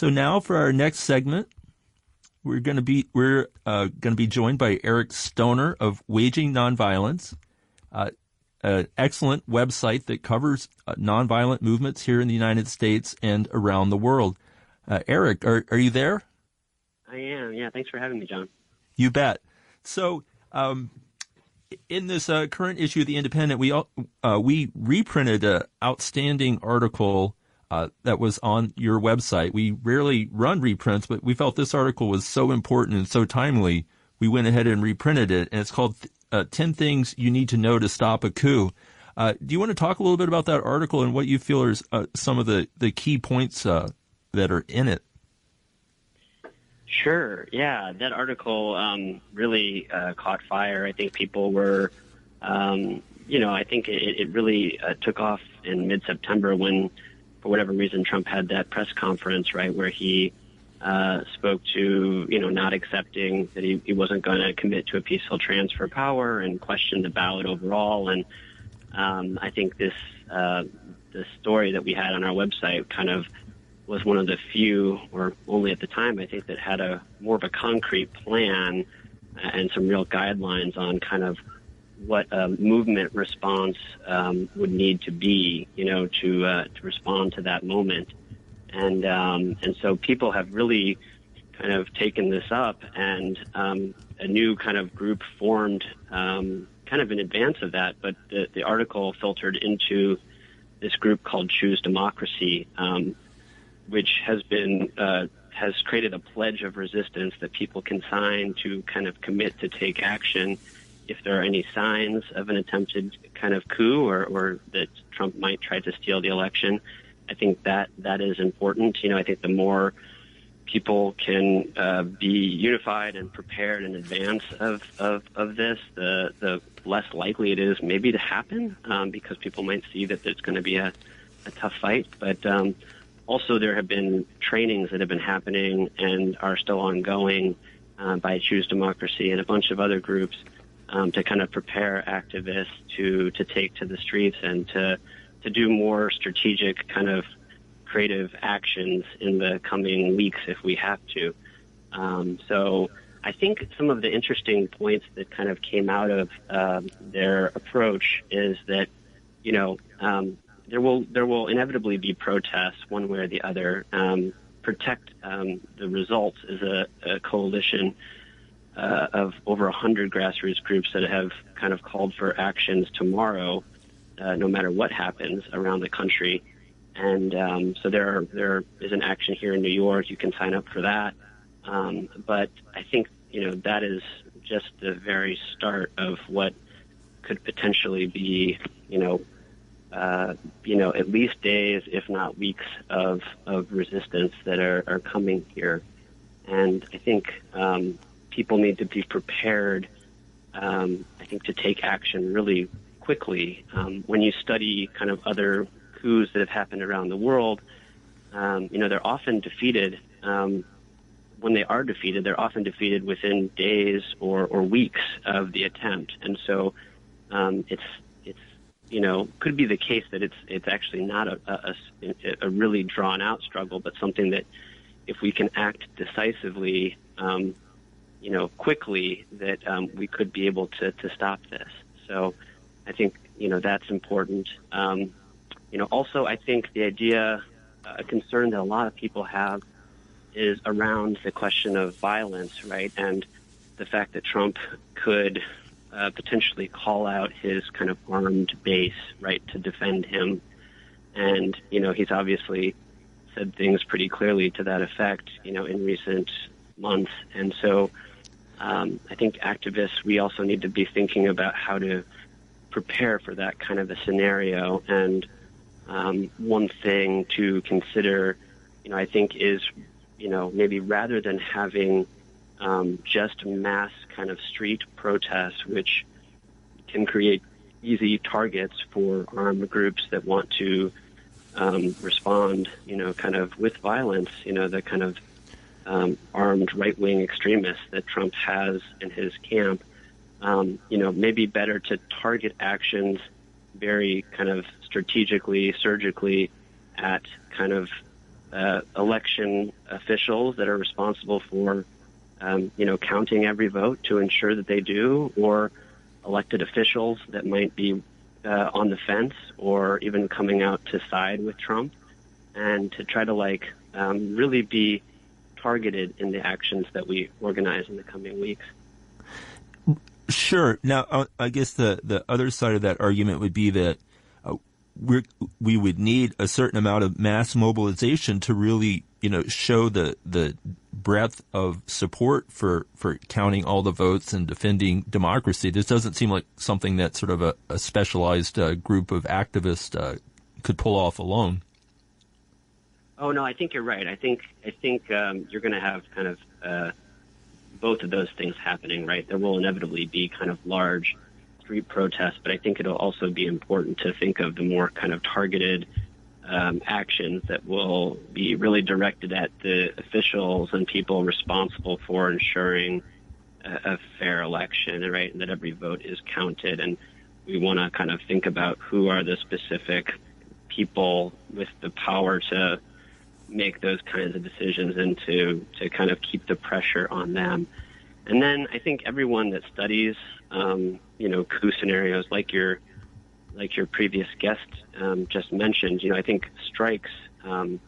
So now for our next segment, we're going to be we're uh, going to be joined by Eric Stoner of Waging Nonviolence, uh, an excellent website that covers uh, nonviolent movements here in the United States and around the world. Uh, Eric, are are you there? I am. Yeah, thanks for having me, John. You bet. So, um, in this uh, current issue of the Independent, we uh, we reprinted an outstanding article uh, that was on your website. We rarely run reprints, but we felt this article was so important and so timely, we went ahead and reprinted it. And it's called uh, 10 Things You Need to Know to Stop a Coup. Uh, do you want to talk a little bit about that article and what you feel are uh, some of the, the key points uh, that are in it? Sure. Yeah, that article um, really caught fire. I think people were, um, you know, I think it, it really took off in mid September when for whatever reason, Trump had that press conference, right, where he uh, spoke to, you know, not accepting that he, he wasn't going to commit to a peaceful transfer of power and questioned the ballot overall. And um, I think this uh, the story that we had on our website kind of was one of the few, or only at the time, I think, that had a more of a concrete plan and some real guidelines on kind of what a movement response um, would need to be, you know, to uh, to respond to that moment. And um, and so people have really kind of taken this up, and um, a new kind of group formed um, kind of in advance of that. But the, the article filtered into this group called Choose Democracy, um, which has been uh, has created a pledge of resistance that people can sign to kind of commit to take action if there are any signs of an attempted kind of coup or, or that Trump might try to steal the election. I think that that is important. You know, I think the more people can uh, be unified and prepared in advance of, of, of this, the the less likely it is maybe to happen um, because people might see that there's going to be a, a tough fight. But um, also, there have been trainings that have been happening and are still ongoing uh, by Choose Democracy and a bunch of other groups um, to kind of prepare activists to to take to the streets and to to do more strategic kind of creative actions in the coming weeks if we have to. Um, so I think some of the interesting points that kind of came out of um, their approach is that you know um, there will there will inevitably be protests one way or the other. Um, protect um, the results is a, a coalition uh, of over 100 grassroots groups that have kind of called for actions tomorrow, uh, no matter what happens around the country. And um, so there, are, there is an action here in New York. You can sign up for that. Um, but I think you know that is just the very start of what could potentially be, you know, uh, you know, at least days, if not weeks, of of resistance that are, are coming here. And I think um, people need to be prepared, um, I think, to take action really quickly. Um, when you study kind of other coups that have happened around the world, um, you know, they're often defeated. Um, when they are defeated, they're often defeated within days or, or weeks of the attempt. And so um, it's it's you know could be the case that it's it's actually not a, a, a really drawn out struggle, but something that if we can act decisively, um, you know, quickly that um, we could be able to, to stop this. So I think, you know, that's important. Um, you know, also I think the idea, uh, a concern that a lot of people have is around the question of violence, right? And the fact that Trump could uh, potentially call out his kind of armed base, right, to defend him. And, you know, he's obviously said things pretty clearly to that effect, you know, in recent months. And so, um, I think activists, we also need to be thinking about how to prepare for that kind of a scenario. And um, one thing to consider, you know, I think is, you know, maybe rather than having um, just mass kind of street protests, which can create easy targets for armed groups that want to um, respond, you know, kind of with violence, you know, the kind of um, armed right wing extremists that Trump has in his camp, um, you know, maybe better to target actions very kind of strategically, surgically at kind of uh, election officials that are responsible for, um, you know, counting every vote to ensure that they do, or elected officials that might be uh, on the fence or even coming out to side with Trump, and to try to like um, really be targeted in the actions that we organize in the coming weeks. Sure. Now, uh, I guess the the other side of that argument would be that uh, we we would need a certain amount of mass mobilization to really, you know, show the the breadth of support for for counting all the votes and defending democracy. This doesn't seem like something that sort of a, a specialized uh, group of activists uh, could pull off alone. Oh no, I think you're right. I think I think um, you're going to have kind of uh, both of those things happening, right? There will inevitably be kind of large street protests, but I think it'll also be important to think of the more kind of targeted um, actions that will be really directed at the officials and people responsible for ensuring a, a fair election, right? And that every vote is counted. And we want to kind of think about who are the specific people with the power to make those kinds of decisions and to, to kind of keep the pressure on them. And then I think everyone that studies, um, you know, coup scenarios like your, like your previous guest um, just mentioned, you know, I think strikes um,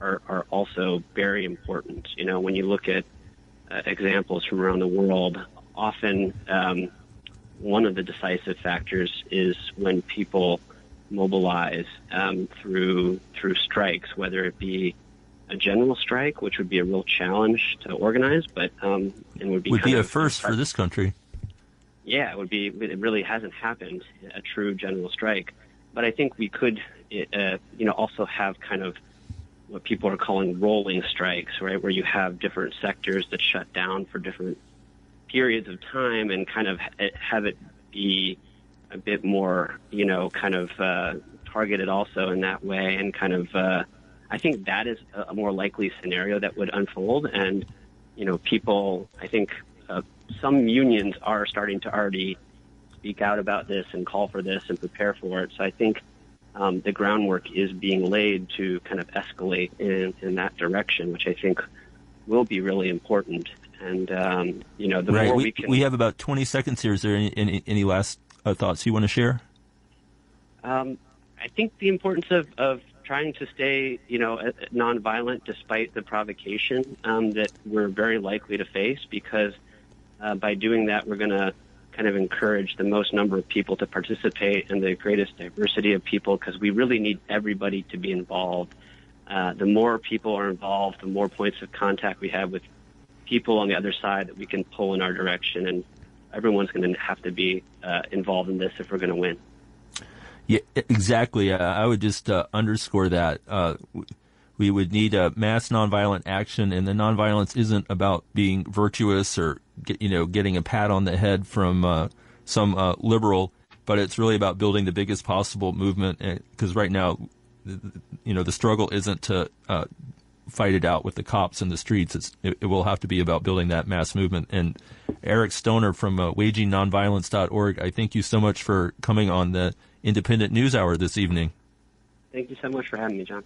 are, are also very important. You know, when you look at uh, examples from around the world, often um, one of the decisive factors is when people mobilize um, through through strikes, whether it be a general strike, which would be a real challenge to organize, but um, and would be would be a first for this country. Yeah, it would be. It really hasn't happened a true general strike, but I think we could, uh, you know, also have kind of what people are calling rolling strikes, right, where you have different sectors that shut down for different periods of time, and kind of have it be a bit more, you know, kind of uh, targeted also in that way, and kind of. Uh, I think that is a more likely scenario that would unfold. And, you know, people, I think uh, some unions are starting to already speak out about this and call for this and prepare for it. So I think um, the groundwork is being laid to kind of escalate in, in that direction, which I think will be really important. And, um, you know, the right. more we, we can. We have about 20 seconds here. Is there any, any, any last uh, thoughts you want to share? Um, I think the importance of, of trying to stay, you know, nonviolent despite the provocation um, that we're very likely to face because uh, by doing that, we're going to kind of encourage the most number of people to participate and the greatest diversity of people because we really need everybody to be involved. Uh, the more people are involved, the more points of contact we have with people on the other side that we can pull in our direction, and everyone's going to have to be uh, involved in this if we're going to win. Yeah, exactly. Uh, I would just uh, underscore that. Uh, we would need a mass nonviolent action, and the nonviolence isn't about being virtuous or get, you know getting a pat on the head from uh, some uh, liberal, but it's really about building the biggest possible movement. Because right now, you know, the struggle isn't to uh, fight it out with the cops in the streets. It's, it, it, will have to be about building that mass movement. And Eric Stoner from uh, WagingNonviolence.org, I thank you so much for coming on the Independent News Hour this evening. Thank you so much for having me, John.